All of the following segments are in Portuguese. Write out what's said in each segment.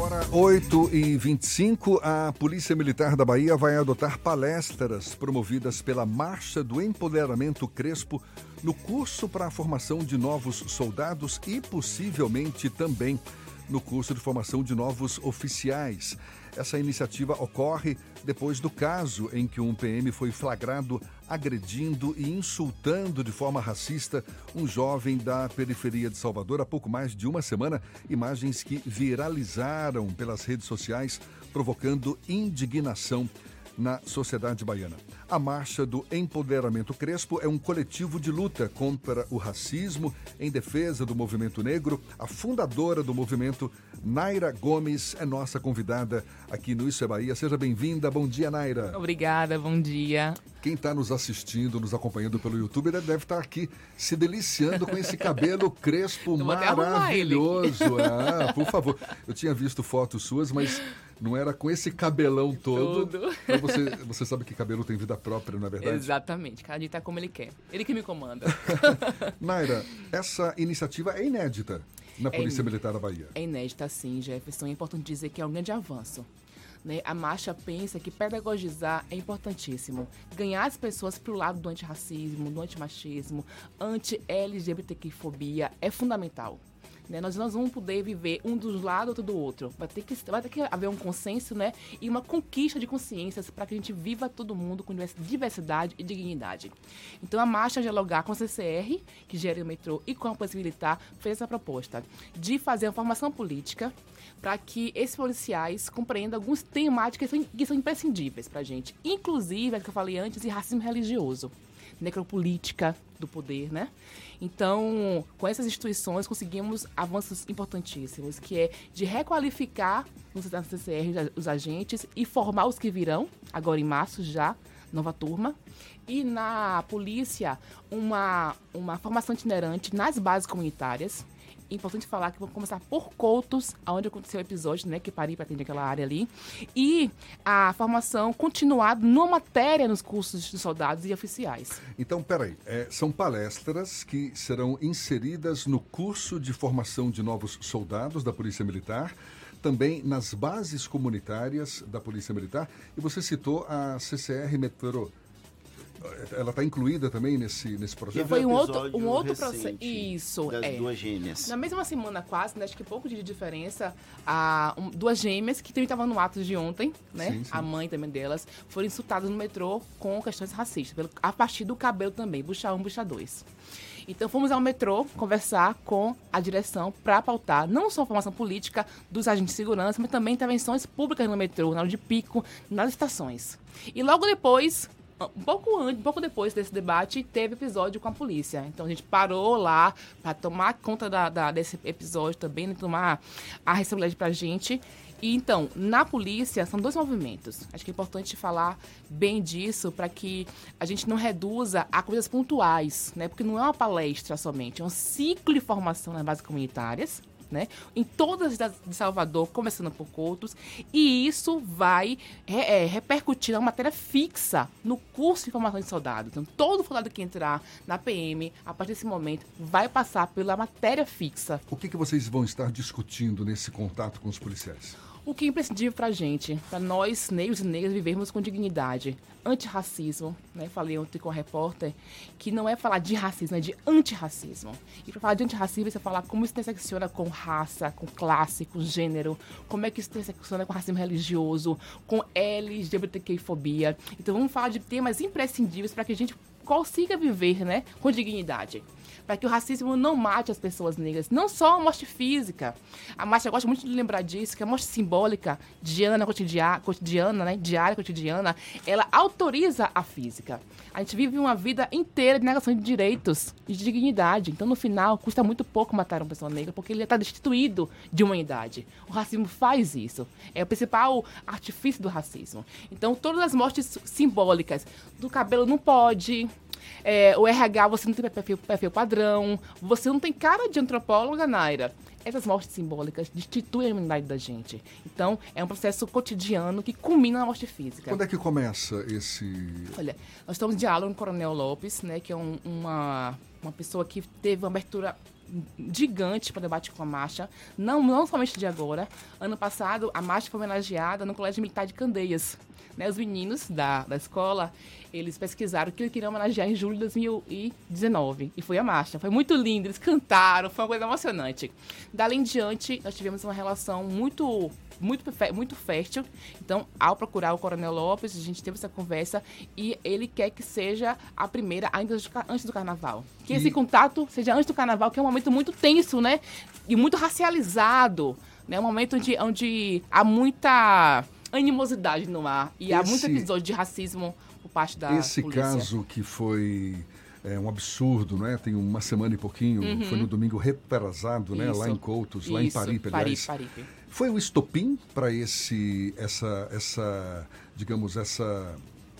Agora, 8 e 25 a Polícia Militar da Bahia vai adotar palestras promovidas pela Marcha do Empoderamento Crespo no curso para a formação de novos soldados e possivelmente também no curso de formação de novos oficiais. Essa iniciativa ocorre depois do caso em que um PM foi flagrado agredindo e insultando de forma racista um jovem da periferia de Salvador há pouco mais de uma semana. Imagens que viralizaram pelas redes sociais, provocando indignação na sociedade baiana. A Marcha do Empoderamento Crespo é um coletivo de luta contra o racismo em defesa do movimento negro. A fundadora do movimento, Naira Gomes, é nossa convidada aqui no Isso é Bahia. Seja bem-vinda. Bom dia, Naira. Obrigada, bom dia. Quem está nos assistindo, nos acompanhando pelo YouTube, deve estar tá aqui se deliciando com esse cabelo crespo maravilhoso. Ah, por favor. Eu tinha visto fotos suas, mas não era com esse cabelão todo. Tudo. Você, você sabe que cabelo tem vida própria, não é verdade? Exatamente. Cada dia está como ele quer. Ele que me comanda. Naira, essa iniciativa é inédita na é Polícia é, Militar da Bahia. É inédita, sim, Jefferson. É importante dizer que é um grande avanço. Né? A marcha pensa que pedagogizar é importantíssimo. Ganhar as pessoas para o lado do antirracismo, do antimachismo, anti-LGBTQ-fobia é fundamental. Né? Nós não vamos poder viver um dos lados, outro do outro. Vai ter que, vai ter que haver um consenso né? e uma conquista de consciências para que a gente viva todo mundo com diversidade e dignidade. Então, a marcha dialogar com a CCR, que gera o metrô, e com a Polícia Militar, fez essa proposta de fazer uma formação política para que esses policiais compreendam algumas temáticas que são, que são imprescindíveis para a gente. Inclusive, é que eu falei antes, de racismo religioso necropolítica do poder, né? Então, com essas instituições, conseguimos avanços importantíssimos, que é de requalificar no CCR os agentes e formar os que virão, agora em março já, nova turma. E na polícia, uma, uma formação itinerante nas bases comunitárias, importante falar que vamos começar por Coutos, onde aconteceu o episódio, né? Que Paris atende aquela área ali. E a formação continuada numa matéria nos cursos de soldados e oficiais. Então, peraí. É, são palestras que serão inseridas no curso de formação de novos soldados da Polícia Militar também nas bases comunitárias da Polícia Militar. E você citou a CCR Metrô ela está incluída também nesse, nesse projeto? Foi um outro, um outro processo. Isso, das é. duas gêmeas. Na mesma semana quase, né, acho que pouco de diferença, a, um, duas gêmeas que também estavam no ato de ontem, né? Sim, sim. A mãe também delas, foram insultadas no metrô com questões racistas, pelo, a partir do cabelo também, bucha 1, um, bucha 2. Então fomos ao metrô conversar com a direção para pautar não só a formação política dos agentes de segurança, mas também intervenções públicas no metrô, na hora de pico, nas estações. E logo depois um pouco antes, um pouco depois desse debate, teve episódio com a polícia. Então a gente parou lá para tomar conta da, da, desse episódio também, né, tomar a responsabilidade para a gente. E então, na polícia, são dois movimentos. Acho que é importante falar bem disso para que a gente não reduza a coisas pontuais, né? Porque não é uma palestra somente, é um ciclo de formação nas bases comunitárias, né? Em todas as de Salvador, começando por Coutos, e isso vai é, é, repercutir na matéria fixa no curso de formação de soldado. Então, todo soldado que entrar na PM, a partir desse momento, vai passar pela matéria fixa. O que, que vocês vão estar discutindo nesse contato com os policiais? O que é imprescindível para a gente, para nós, negros e negras, vivermos com dignidade. Antirracismo, né? Falei ontem com a repórter que não é falar de racismo, é de antirracismo. E para falar de antirracismo, é você falar como isso intersecciona com raça, com classe, com gênero, como é que isso intersecciona com racismo religioso, com LGBTQ-fobia. Então vamos falar de temas imprescindíveis para que a gente consiga viver né, com dignidade para que o racismo não mate as pessoas negras. Não só a morte física. A Márcia gosta muito de lembrar disso, que a morte simbólica, diana, cotidiana, cotidiana né, diária, cotidiana, ela autoriza a física. A gente vive uma vida inteira de negação de direitos e de dignidade. Então, no final, custa muito pouco matar uma pessoa negra, porque ele está destituído de humanidade. O racismo faz isso. É o principal artifício do racismo. Então, todas as mortes simbólicas do cabelo não pode, é, o RH, você não tem perfil, perfil padrão, você não tem cara de antropóloga, Naira. Essas mortes simbólicas destituem a imunidade da gente. Então, é um processo cotidiano que culmina na morte física. Quando é que começa esse. Olha, nós estamos em diálogo com o Coronel Lopes, né, que é um, uma, uma pessoa que teve uma abertura gigante para debate com a marcha, não, não somente de agora. Ano passado, a marcha foi homenageada no Colégio Militar de Candeias. Né, os meninos da, da escola, eles pesquisaram que eles queriam homenagear em julho de 2019. E foi a marcha. Foi muito lindo, eles cantaram, foi uma coisa emocionante. Dali em diante, nós tivemos uma relação muito muito, muito fértil. Então, ao procurar o Coronel Lopes, a gente teve essa conversa e ele quer que seja a primeira ainda antes do carnaval. Que e... esse contato seja antes do carnaval, que é um momento muito tenso, né? E muito racializado. Né? Um momento onde, onde há muita animosidade no ar e esse... há muito episódio de racismo por parte da Esse polícia. caso que foi é um absurdo, né? Tem uma semana e pouquinho, uhum. foi no domingo retrasado, né? Lá em Coutos, Isso. lá em Paripe. Paripe, Paripe. Foi o estopim para esse, essa, essa, digamos, essa,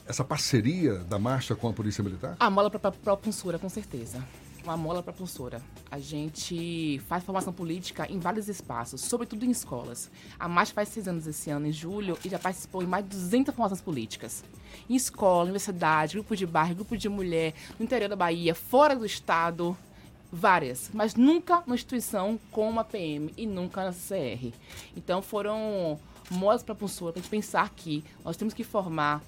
essa parceria da marcha com a Polícia Militar? A mola para propulsora, com certeza. Uma mola propulsora. A gente faz formação política em vários espaços, sobretudo em escolas. A marcha faz seis anos esse ano, em julho, e já participou em mais de 200 formações políticas. Em escola, universidade, grupo de bairro, grupo de mulher, no interior da Bahia, fora do estado, Várias, mas nunca numa instituição como a PM e nunca na CCR. Então foram para a para a gente pensar que nós temos que formar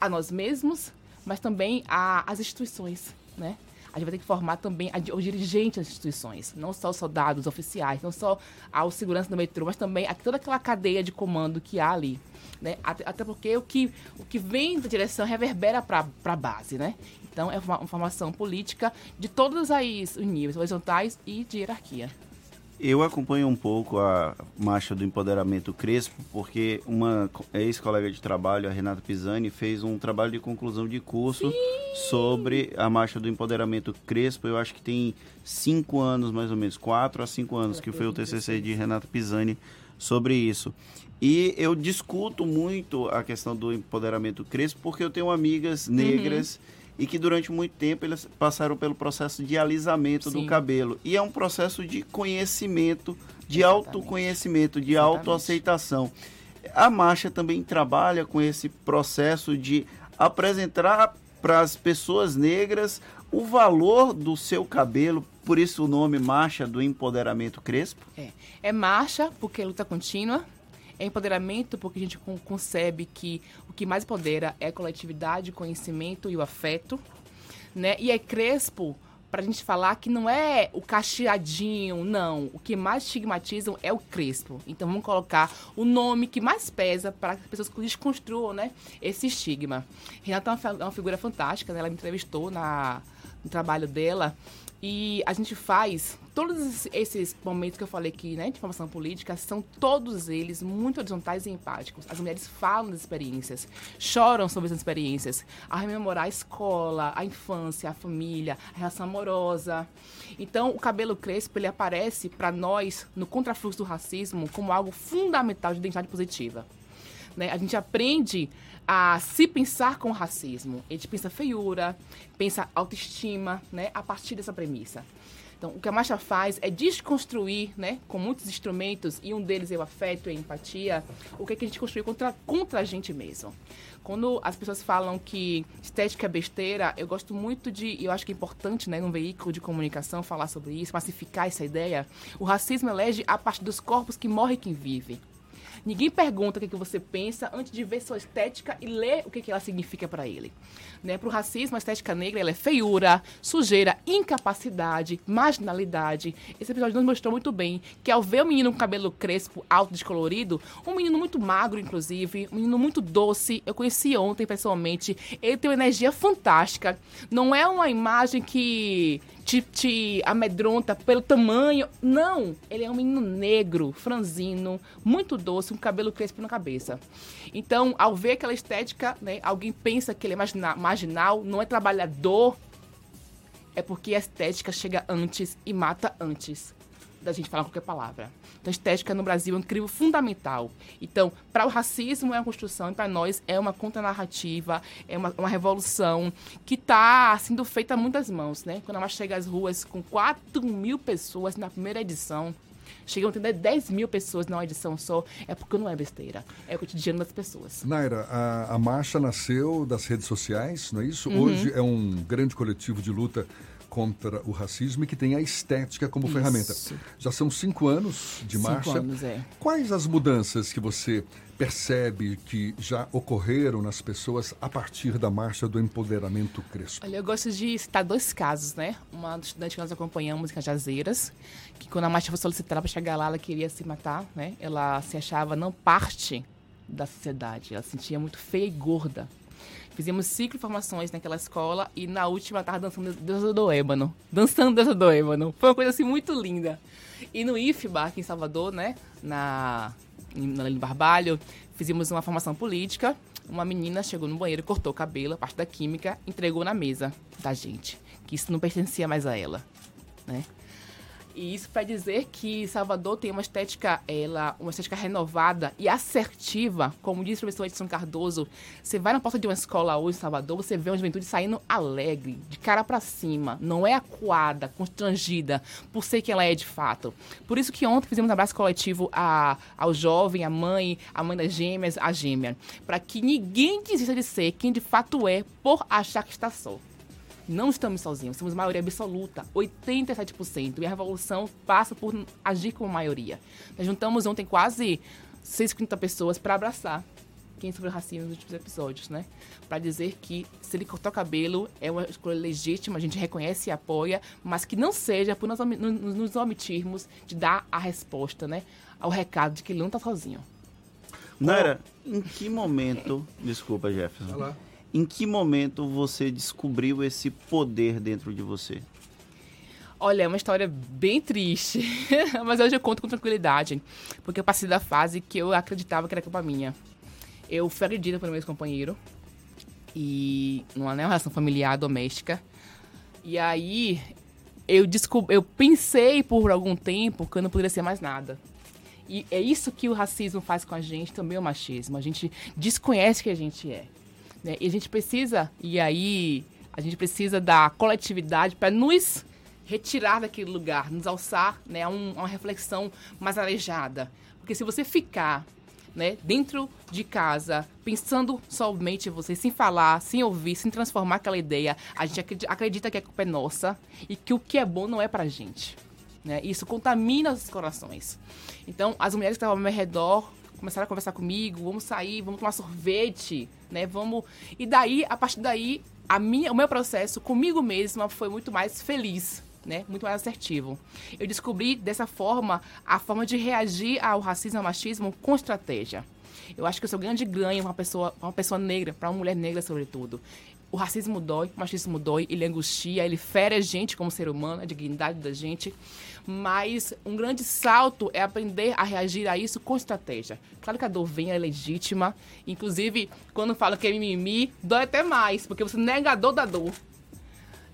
a nós mesmos, mas também a, as instituições, né? A gente vai ter que formar também a, os dirigentes das instituições, não só os soldados, os oficiais, não só a segurança do metrô, mas também a, toda aquela cadeia de comando que há ali. Né? Até, até, porque o que, o que vem da direção reverbera para a base, né? Então, é uma, uma formação política de todos os níveis, horizontais e de hierarquia. Eu acompanho um pouco a marcha do empoderamento Crespo, porque uma ex-colega de trabalho, a Renata Pisani, fez um trabalho de conclusão de curso Sim. sobre a marcha do empoderamento Crespo. Eu acho que tem cinco anos, mais ou menos, quatro a cinco anos, que foi o TCC de Renata Pisani sobre isso. E eu discuto muito a questão do empoderamento Crespo, porque eu tenho amigas negras. Uhum e que durante muito tempo eles passaram pelo processo de alisamento Sim. do cabelo. E é um processo de conhecimento, de Exatamente. autoconhecimento, de Exatamente. autoaceitação. A marcha também trabalha com esse processo de apresentar para as pessoas negras o valor do seu cabelo, por isso o nome Marcha do Empoderamento Crespo? É, é marcha porque é luta contínua, é empoderamento porque a gente concebe que o que mais empodera é coletividade, conhecimento e o afeto. Né? E é crespo para a gente falar que não é o cacheadinho, não. O que mais estigmatizam é o crespo. Então vamos colocar o nome que mais pesa para que as pessoas desconstruam né, esse estigma. Renata é uma, figura fantástica, né? ela me entrevistou na, no trabalho dela e a gente faz todos esses momentos que eu falei aqui, né, de formação política, são todos eles muito horizontais e empáticos. As mulheres falam das experiências, choram sobre as experiências, a rememorar a escola, a infância, a família, a relação amorosa. Então, o cabelo crespo ele aparece para nós no contrafluxo do racismo como algo fundamental de identidade positiva. Né? A gente aprende a se pensar com racismo. A gente pensa feiura, pensa autoestima, né, a partir dessa premissa. Então, o que a marcha faz é desconstruir, né, com muitos instrumentos, e um deles é o afeto e a empatia, o que, é que a gente construiu contra, contra a gente mesmo. Quando as pessoas falam que estética é besteira, eu gosto muito de, e eu acho que é importante, né, num veículo de comunicação falar sobre isso, pacificar essa ideia. O racismo elege a partir dos corpos que morre quem vive. Ninguém pergunta o que, que você pensa antes de ver sua estética e ler o que, que ela significa para ele. Né? Para o racismo, a estética negra é feiura, sujeira, incapacidade, marginalidade. Esse episódio nos mostrou muito bem que ao ver o menino com cabelo crespo, alto, descolorido, um menino muito magro, inclusive, um menino muito doce, eu conheci ontem pessoalmente, ele tem uma energia fantástica. Não é uma imagem que te, te amedronta pelo tamanho. Não, ele é um menino negro, franzino, muito doce, um cabelo crespo na cabeça. Então, ao ver aquela estética, né, alguém pensa que ele é marginal, marginal, não é trabalhador, é porque a estética chega antes e mata antes da gente falar qualquer palavra. Então, a estética no Brasil é um crivo fundamental. Então, para o racismo é uma construção e para nós é uma contranarrativa, é uma, uma revolução que está sendo feita a muitas mãos, né? Quando ela chega às ruas com 4 mil pessoas na primeira edição, chegam a ter 10 mil pessoas numa edição só, é porque não é besteira, é o cotidiano das pessoas. Naira, a, a marcha nasceu das redes sociais, não é isso? Uhum. Hoje é um grande coletivo de luta contra o racismo e que tem a estética como Isso. ferramenta. Já são cinco anos de cinco marcha. Anos, é. Quais as mudanças que você percebe que já ocorreram nas pessoas a partir da marcha do empoderamento crespo? Olha, eu gosto de citar dois casos, né? Uma estudante que nós acompanhamos, em Jazeiras, que quando a marcha foi solicitada para chegar lá, ela queria se matar, né? Ela se achava não parte da sociedade, ela se sentia muito feia e gorda. Fizemos cinco formações naquela escola e na última estava dançando Deus do Ébano. Dançando Deus do Ébano. Foi uma coisa assim muito linda. E no IFBA, aqui em Salvador, né? Na na Lili Barbalho, fizemos uma formação política. Uma menina chegou no banheiro, cortou o cabelo, a parte da química, entregou na mesa da gente, que isso não pertencia mais a ela, né? E isso para dizer que Salvador tem uma estética, ela, uma estética renovada e assertiva, como disse o professor Edson Cardoso. Você vai na porta de uma escola hoje em Salvador, você vê uma juventude saindo alegre, de cara para cima, não é acuada, constrangida, por ser quem ela é de fato. Por isso que ontem fizemos um abraço coletivo a, ao jovem, a mãe, a mãe das gêmeas, a gêmea, para que ninguém desista de ser quem de fato é por achar que está só. Não estamos sozinhos, somos maioria absoluta, 87%. E a revolução passa por agir como maioria. Nós juntamos ontem quase 650 pessoas para abraçar quem sofreu racismo nos últimos episódios, né? Para dizer que se ele cortar o cabelo é uma escolha legítima, a gente reconhece e apoia, mas que não seja por nós nos omitirmos de dar a resposta, né? Ao recado de que ele não está sozinho. Nara, em que momento. Desculpa, Jefferson. Vai lá. Em que momento você descobriu esse poder dentro de você? Olha, é uma história bem triste, mas hoje eu conto com tranquilidade, porque eu passei da fase que eu acreditava que era culpa minha. Eu fui agredida pelo meu ex-companheiro, e numa né, relação familiar doméstica. E aí eu descobri, eu pensei por algum tempo que eu não poderia ser mais nada. E é isso que o racismo faz com a gente, também o machismo. A gente desconhece que a gente é. Né? E a gente precisa, e aí a gente precisa da coletividade para nos retirar daquele lugar, nos alçar né, a, um, a uma reflexão mais arejada. Porque se você ficar né, dentro de casa, pensando somente você, sem falar, sem ouvir, sem transformar aquela ideia, a gente acredita que a culpa é nossa e que o que é bom não é pra gente. Né? Isso contamina os corações. Então, as mulheres que estavam ao meu redor começaram a conversar comigo, vamos sair, vamos tomar sorvete, né? Vamos. E daí, a partir daí, a minha, o meu processo comigo mesma foi muito mais feliz. Né? Muito mais assertivo. Eu descobri dessa forma a forma de reagir ao racismo e ao machismo com estratégia. Eu acho que o seu grande ganho uma pessoa, uma pessoa negra, para uma mulher negra sobretudo, o racismo dói, o machismo dói, ele angustia, ele fere a gente como ser humano, a dignidade da gente. Mas um grande salto é aprender a reagir a isso com estratégia. Claro que a dor vem, é legítima. Inclusive, quando falo que é mimimi, dói até mais, porque você nega a dor da dor.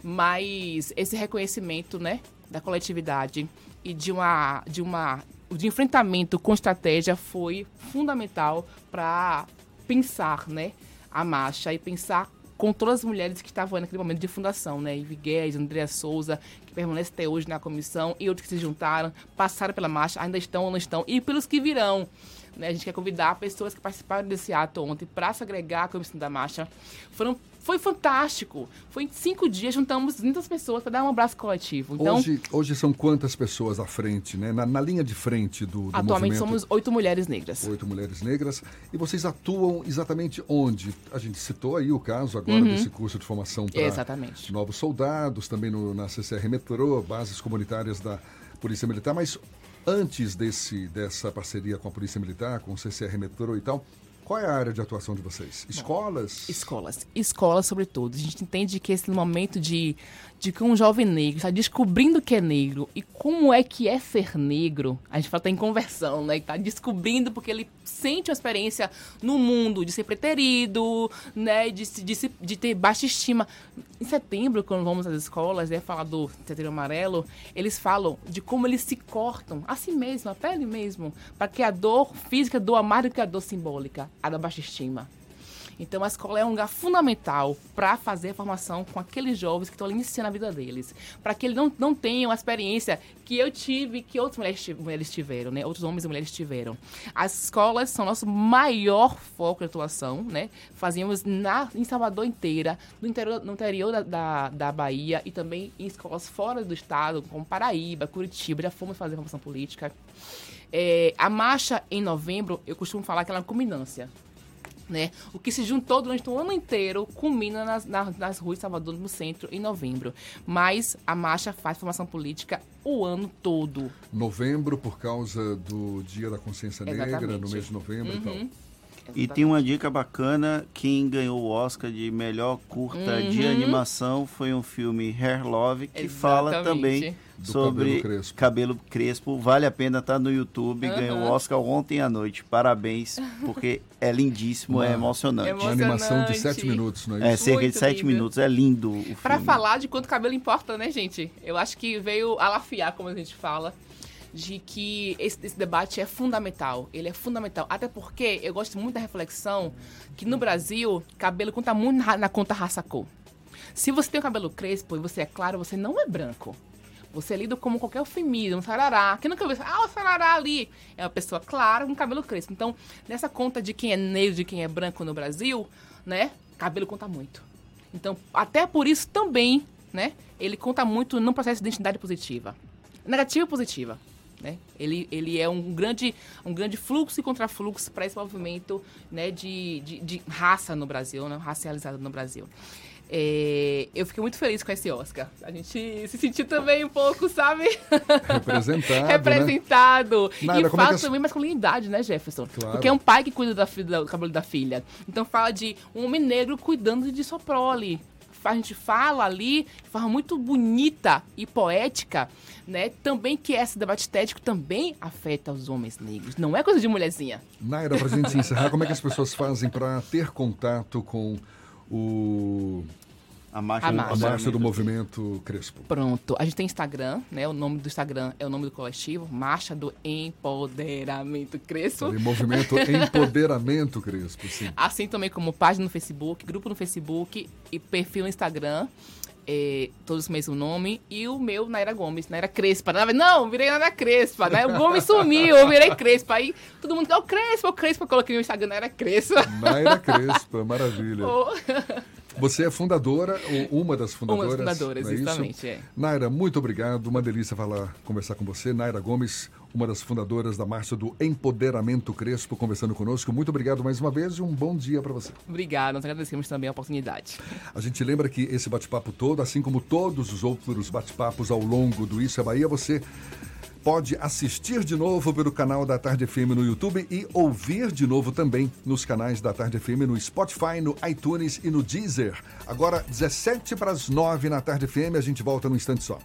Mas esse reconhecimento, né, da coletividade e de uma, de uma de enfrentamento com estratégia foi fundamental para pensar, né, a marcha e pensar com todas as mulheres que estavam naquele momento de fundação, né? Ivy Guedes, Andréa Souza, que permanece até hoje na comissão, e outros que se juntaram, passaram pela marcha, ainda estão ou não estão, e pelos que virão. Né? A gente quer convidar pessoas que participaram desse ato ontem para se agregar à comissão da marcha. Foram foi fantástico. Foi em cinco dias, juntamos 200 pessoas para dar um abraço coletivo. Então, hoje, hoje são quantas pessoas à frente, né? Na, na linha de frente do, do Atualmente movimento? somos oito mulheres negras. Oito mulheres negras. E vocês atuam exatamente onde? A gente citou aí o caso agora uhum. desse curso de formação para novos soldados, também no, na CCR Metrô, bases comunitárias da Polícia Militar, mas antes desse, dessa parceria com a Polícia Militar, com o CCR Metrô e tal, qual é a área de atuação de vocês? Escolas? Bom, escolas. Escolas, sobretudo. A gente entende que esse momento de, de que um jovem negro está descobrindo que é negro e como é que é ser negro, a gente fala está em conversão, né? Está descobrindo porque ele sente uma experiência no mundo de ser preterido, né? De, de, de ter baixa estima. Em setembro, quando vamos às escolas, é falar do setembro amarelo, eles falam de como eles se cortam a si mesmo, a pele mesmo, para que a dor física doa mais do que a dor simbólica, a da baixa estima. Então a escola é um lugar fundamental para fazer a formação com aqueles jovens que estão iniciando a vida deles. Para que eles não, não tenham a experiência que eu tive, que outras mulheres, mulheres tiveram, né? Outros homens e mulheres tiveram. As escolas são nosso maior foco de atuação, né? Fazíamos na, em Salvador inteira, no interior, no interior da, da, da Bahia e também em escolas fora do estado, como Paraíba, Curitiba, já fomos fazer formação política. É, a marcha em novembro, eu costumo falar que ela é uma culminância. Né? O que se juntou durante o ano inteiro culmina nas, nas, nas ruas de Salvador, no centro, em novembro. Mas a marcha faz formação política o ano todo. Novembro, por causa do Dia da Consciência Exatamente. Negra, no mês de novembro uhum. e tal. E tem uma dica bacana, quem ganhou o Oscar de melhor curta uhum. de animação foi um filme Hair Love, que Exatamente. fala também do sobre cabelo crespo. cabelo crespo. Vale a pena estar tá no YouTube. Uhum. Ganhou o Oscar ontem à noite. Parabéns, porque é lindíssimo, é emocionante. Uma animação de sete minutos, não é, é isso? É, cerca Muito de sete minutos. É lindo o filme. Pra falar de quanto cabelo importa, né, gente? Eu acho que veio alafiar, como a gente fala de que esse, esse, debate é fundamental. Ele é fundamental. Até porque eu gosto muito da reflexão que no Brasil, cabelo conta muito na, na conta raça-cor. Se você tem o cabelo crespo e você é claro, você não é branco. Você é lido como qualquer família, um sarará. Quem nunca viu? Ah, o sarará ali. É uma pessoa clara com cabelo crespo. Então, nessa conta de quem é negro, de quem é branco no Brasil, né? Cabelo conta muito. Então, até por isso também, né? Ele conta muito no processo de identidade positiva. Negativa e positiva. Né? Ele, ele é um grande, um grande fluxo e contrafluxo para esse movimento né, de, de, de, raça no Brasil, né, racializado no Brasil. É, eu fiquei muito feliz com esse Oscar. A gente se sentiu também um pouco, sabe? Representado. Representado. Né? Nada, e fala é que... também masculinidade, né, Jefferson? Claro. Porque é um pai que cuida da, do cabelo da filha. Então fala de um homem negro cuidando de sua prole a gente fala ali de forma muito bonita e poética, né? Também que esse debate estético também afeta os homens negros. Não é coisa de mulherzinha. Naira, pra gente encerrar, como é que as pessoas fazem para ter contato com o a marcha, a marcha. A marcha do movimento Crespo. Pronto. A gente tem Instagram, né? O nome do Instagram é o nome do coletivo, Marcha do Empoderamento Crespo. Falei, movimento Empoderamento Crespo, sim. Assim também como página no Facebook, grupo no Facebook e perfil no Instagram. É, todos o mesmo nome, e o meu, Naira Gomes, Naira Crespa. Não, virei Naira Crespa, né? O Gomes sumiu, eu virei Crespa. Aí todo mundo, o Crespa, o Crespa, eu coloquei no Instagram, Naira Crespa. Naira Crespa, maravilha. Oh. Você é fundadora, ou uma das fundadoras. Uma das fundadoras, é exatamente. É. Naira, muito obrigado. Uma delícia falar, conversar com você. Naira Gomes, uma das fundadoras da Marcha do Empoderamento Crespo, conversando conosco. Muito obrigado mais uma vez e um bom dia para você. Obrigada, nós agradecemos também a oportunidade. A gente lembra que esse bate-papo todo, assim como todos os outros bate-papos ao longo do Isso é Bahia, você pode assistir de novo pelo canal da Tarde FM no YouTube e ouvir de novo também nos canais da Tarde FM no Spotify, no iTunes e no Deezer. Agora, 17 para as 9 na Tarde FM, a gente volta num instante só.